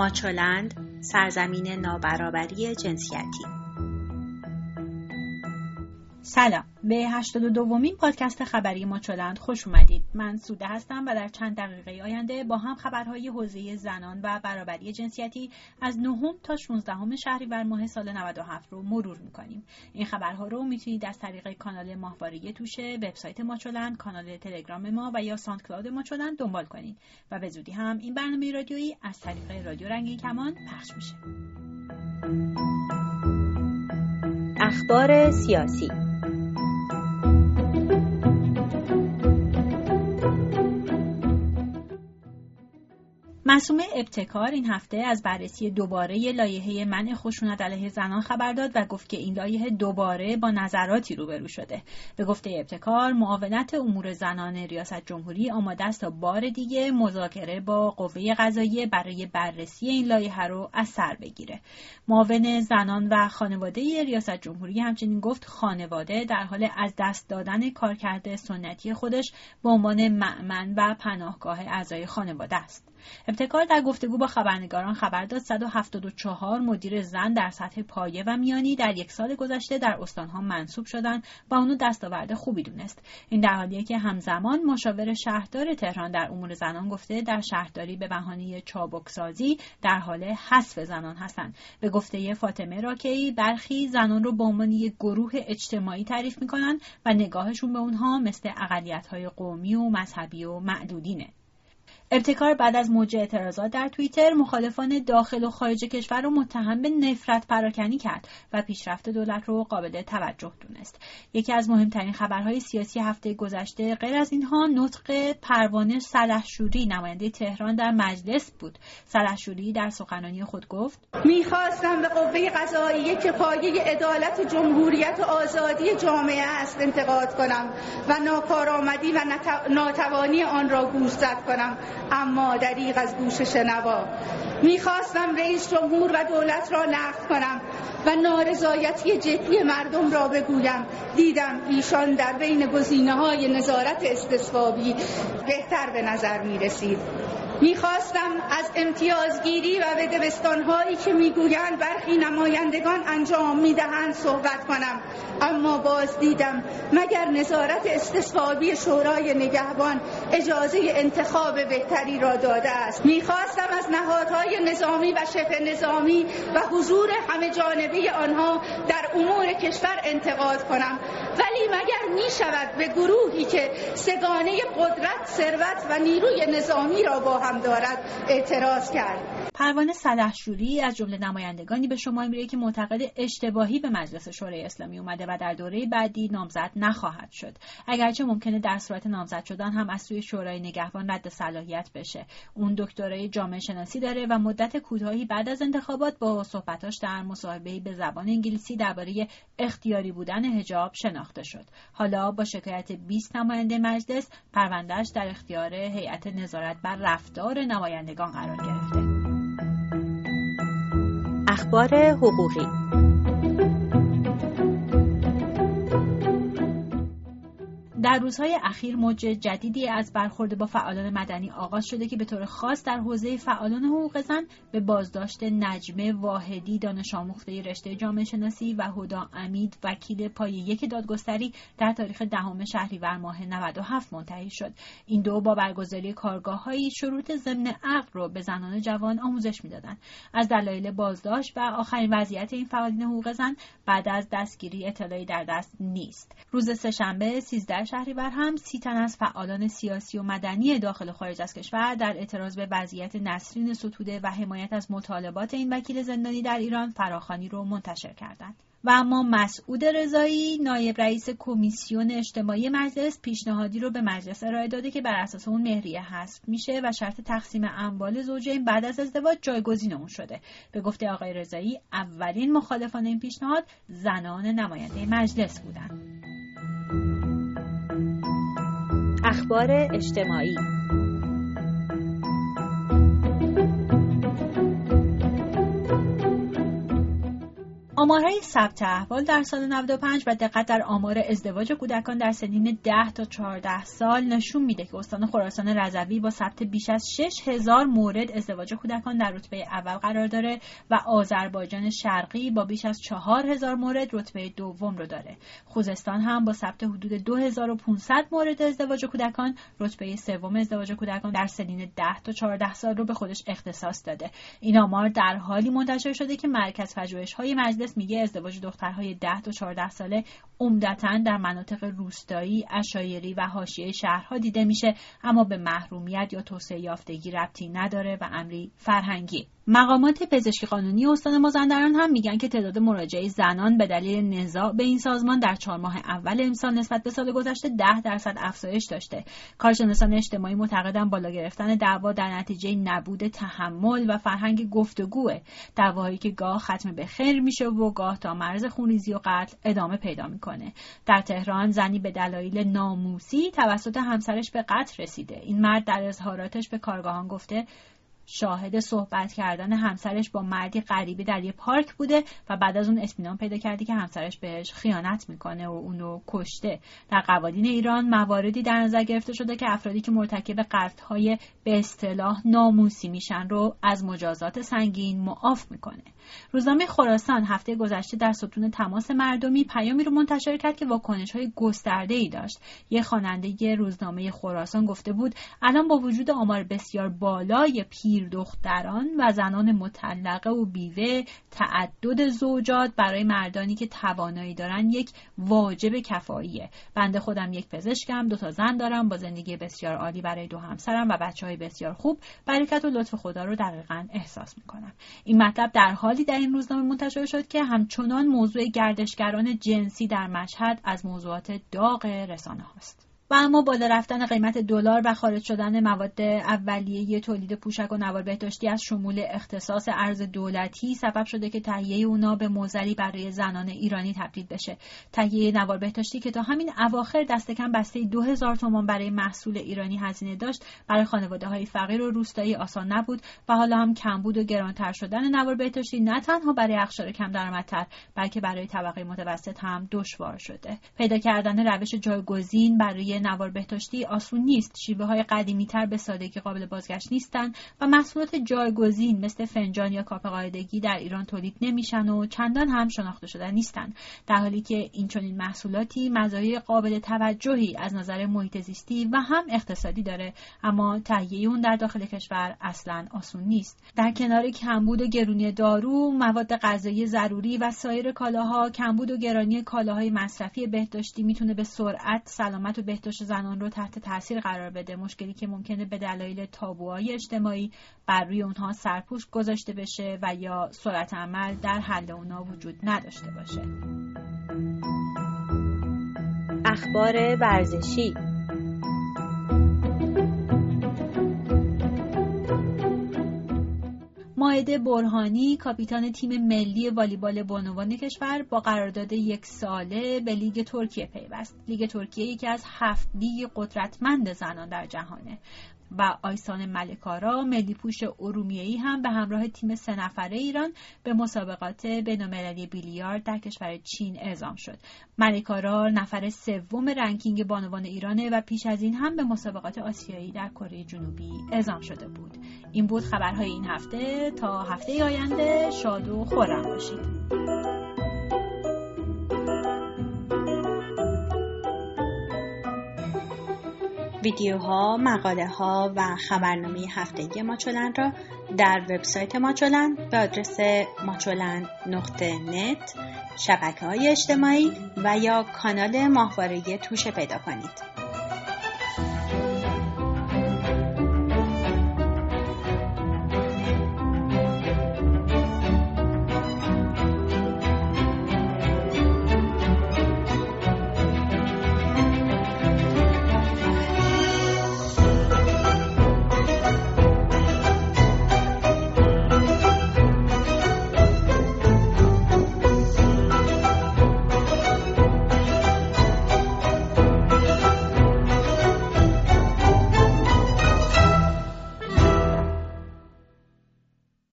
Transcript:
ماچولند سرزمین نابرابری جنسیتی سلام. به 82 دومین پادکست خبری ماچولند خوش اومدید. من سوده هستم و در چند دقیقه آینده با هم خبرهای حوزه زنان و برابری جنسیتی از نهم تا 16 شهریور ماه سال 97 رو مرور می‌کنیم. این خبرها رو می‌تونید از طریق کانال ماهواره توشه وبسایت ماچولند کانال تلگرام ما و یا ساند کلاود ماچولند دنبال کنید. و به زودی هم این برنامه رادیویی از طریق رادیو رنگین کمان پخش میشه. اخبار سیاسی مسوم ابتکار این هفته از بررسی دوباره لایحه منع خشونت علیه زنان خبر داد و گفت که این لایحه دوباره با نظراتی روبرو شده. به گفته ابتکار معاونت امور زنان ریاست جمهوری آماده است تا بار دیگه مذاکره با قوه قضاییه برای بررسی این لایحه رو از سر بگیره. معاون زنان و خانواده ریاست جمهوری همچنین گفت خانواده در حال از دست دادن کارکرد سنتی خودش به عنوان معمن و پناهگاه اعضای خانواده است. ابتکار در گفتگو با خبرنگاران خبر داد. 174 مدیر زن در سطح پایه و میانی در یک سال گذشته در استانها منصوب شدند و اونو دستاورد خوبی دونست. این در حالیه که همزمان مشاور شهردار تهران در امور زنان گفته در شهرداری به بهانه چابکسازی در حال حذف زنان هستند. به گفته فاطمه راکی برخی زنان رو به عنوان یک گروه اجتماعی تعریف می‌کنن و نگاهشون به اونها مثل اقلیت‌های قومی و مذهبی و معدودینه. ابتکار بعد از موج اعتراضات در توییتر مخالفان داخل و خارج کشور رو متهم به نفرت پراکنی کرد و پیشرفت دولت رو قابل توجه دونست. یکی از مهمترین خبرهای سیاسی هفته گذشته غیر از اینها نطق پروانه سلحشوری نماینده تهران در مجلس بود. سلحشوری در سخنرانی خود گفت می‌خواستم به قوه قضاییه که پایه عدالت و جمهوریت و آزادی جامعه است انتقاد کنم و ناکارآمدی و ناتوانی آن را گوشزد کنم. اما دریغ از گوش شنوا. می‌خواستم رئیس جمهور و دولت را نقد کنم و نارضایتی جدی مردم را بگویم. دیدم ایشان در بین گزینه های نظارت استصوابی بهتر به نظر می رسید می‌خواستم از امتیازگیری و به دبستانهایی که می‌گویند برخی نمایندگان انجام می‌دهند صحبت کنم. اما باز دیدم مگر نظارت استصوابی شورای نگهبان اجازه انتخاب بهتری را داده است؟ می‌خواستم از نهادهای نظامی و شبه نظامی و حضور همه جانبه آنها در امور کشور انتقاد کنم. ولی مگر می شود به گروهی که سگانه قدرت ثروت و نیروی نظامی را با هم دارد اعتراض کرد. پروانه سلحشوری از جمله نمایندگانی به شما میره که معتقد اشتباهی به مجلس شورای اسلامی اومده و در دوره بعدی نامزد نخواهد شد. اگرچه ممکنه در صورت نامزد شدن هم از سوی شورای نگهبان رد صلاحیت بشه. اون دکترای جامعه شناسی داره و مدت کوتاهی بعد از انتخابات با صحبتاش در مصاحبه به زبان انگلیسی درباره اختیاری بودن حجاب شناخته شد. حالا با شکایت 20 نماینده مجلس پروندهش در اختیار هیئت نظارت بر رفتار نمایندگان قرار گرفته. اخبار حقوقی در روزهای اخیر موج جدیدی از برخورد با فعالان مدنی آغاز شده که به طور خاص در حوزه فعالان حقوق زن به بازداشت نجمه واحدی دانش آموخته رشته جامعه شناسی و هدا امید وکیل پای یک دادگستری در تاریخ دهم شهریور ماه 97 منتهی شد. این دو با برگزاری کارگاههایی شروط ضمن عقل رو به زنان جوان آموزش می‌دادند. از دلایل بازداشت و آخرین وضعیت این فعالین حقوق زن بعد از دستگیری اطلاعی در دست نیست. روز سهشنبه 13 شهریور هم سی تن از فعالان سیاسی و مدنی داخل و خارج از کشور در اعتراض به وضعیت نسرین ستوده و حمایت از مطالبات این وکیل زندانی در ایران فراخانی رو منتشر کردند. و اما مسعود رضایی نایب رئیس کمیسیون اجتماعی مجلس پیشنهادی رو به مجلس ارائه داده که بر اساس اون مهریه حذف میشه و شرط تقسیم اموال زوجین بعد از ازدواج جایگزین اون شده به گفته آقای رضایی اولین مخالفان این پیشنهاد زنان نماینده مجلس بودند اخبار اجتماعی. آمارهای ثبت احوال در سال 95 و دقت در آمار ازدواج کودکان در سنین 10 تا 14 سال نشون میده که استان خراسان رضوی با ثبت بیش از 6000 مورد ازدواج کودکان در رتبه اول قرار داره و آذربایجان شرقی با بیش از 4000 مورد رتبه دوم رو داره. خوزستان هم با ثبت حدود 2500 مورد ازدواج کودکان رتبه سوم ازدواج کودکان در سنین 10 تا 14 سال رو به خودش اختصاص داده. این آمار در حالی منتشر شده که مرکز پژوهش‌های مجلس میگه ازدواج دخترهای 10 تا 14 ساله عمدتا در مناطق روستایی، اشایری و حاشیه شهرها دیده میشه اما به محرومیت یا توسعه یافتگی ربطی نداره و امری فرهنگی. مقامات پزشکی قانونی استان مازندران هم میگن که تعداد مراجعه زنان به دلیل نزاع به این سازمان در چهار ماه اول امسال نسبت به سال گذشته ده درصد افزایش داشته. کارشناسان اجتماعی معتقدن بالا گرفتن دعوا در نتیجه نبود تحمل و فرهنگ گفتگوه. دعواهایی که گاه ختم به خیر میشه و گاه تا مرز خونریزی و قتل ادامه پیدا می‌کنه. در تهران زنی به دلایل ناموسی توسط همسرش به قتل رسیده. این مرد در اظهاراتش به کارگاهان گفته شاهد صحبت کردن همسرش با مردی غریبی در یه پارک بوده و بعد از اون اطمینان پیدا کرده که همسرش بهش خیانت می‌کنه و اونو کشته. در قوانین ایران مواردی در نظر گرفته شده که افرادی که مرتکب قتل‌های به اصطلاح ناموسی میشن رو از مجازات سنگین معاف می‌کنه. روزنامه خراسان هفته گذشته در ستون تماس مردمی پیامی رو منتشر کرد که واکنش های گسترده ای داشت. یه خواننده روزنامه خراسان گفته بود الان با وجود آمار بسیار بالای پیر دختران و زنان مطلقه و بیوه تعدد زوجات برای مردانی که توانایی دارن یک واجب کفاییه. بنده خودم یک پزشکم دو تا زن دارم با زندگی بسیار عالی برای دو همسرم و بچه های بسیار خوب. برکت و لطف خدا رو دقیقا احساس می‌کنم. این مطلب در حالی در این روزنامه منتشر شد که همچنان موضوع گردشگران جنسی در مشهد از موضوعات داغ رسانه هاست. و اما بالا رفتن قیمت دلار و خارج شدن مواد اولیه تولید پوشک و نوار بهداشتی از شمول اختصاص ارز دولتی سبب شده که تهیه اونا به موزلی برای زنان ایرانی تبدیل بشه. تهیه نوار بهداشتی که تا همین اواخر دست کم بسته 2000 تومان برای محصول ایرانی هزینه داشت برای خانواده های فقیر و روستایی آسان نبود و حالا هم کمبود و گرانتر شدن نوار بهداشتی نه تنها برای اقشار کم درآمدتر بلکه برای طبقه متوسط هم دشوار شده. پیدا کردن روش جایگزین برای نوار بهداشتی آسون نیست. شیوه های قدیمی تر به سادگی قابل بازگشت نیستند و محصولات جایگزین مثل فنجان یا کاپ قاعدگی در ایران تولید نمیشن و چندان هم شناخته شده نیستند در حالی که این چنین محصولاتی مزایای قابل توجهی از نظر محیط زیستی و هم اقتصادی داره. اما تهیه اون در داخل کشور اصلا آسون نیست. در کنار کمبود و گرونی دارو مواد غذایی ضروری و سایر کالاها کمبود و گرانی کالاهای مصرفی بهداشتی می‌تونه به سرعت سلامت و بهداشت زنان رو تحت تاثیر قرار بده. مشکلی که ممکنه به دلایل تابوهای اجتماعی بر روی اونها سرپوش گذاشته بشه و یا سرعت عمل در حل اونها وجود نداشته باشه. اخبار ورزشی ماهده برهانی کاپیتان تیم ملی والیبال بانوان کشور با قرارداد یک ساله به لیگ ترکیه پیوست. لیگ ترکیه یکی از هفت لیگ قدرتمند زنان در جهانه. و آیسان ملکارا ملی پوش ارومیه‌ای هم به همراه تیم سه نفره ایران به مسابقات بین‌المللی بیلیارد در کشور چین اعزام شد. ملکارا نفر سوم رنکینگ بانوان ایرانه و پیش از این هم به مسابقات آسیایی در کره جنوبی اعزام شده بود. این بود خبرهای این هفته تا هفته آینده شاد و خورم باشید. ویدیوها، مقاله ها و خبرنامه هفتگی ماچولن را در وبسایت ماچولن به آدرس ماچولن نقطه شبکه های اجتماعی و یا کانال ماهواره توشه پیدا کنید.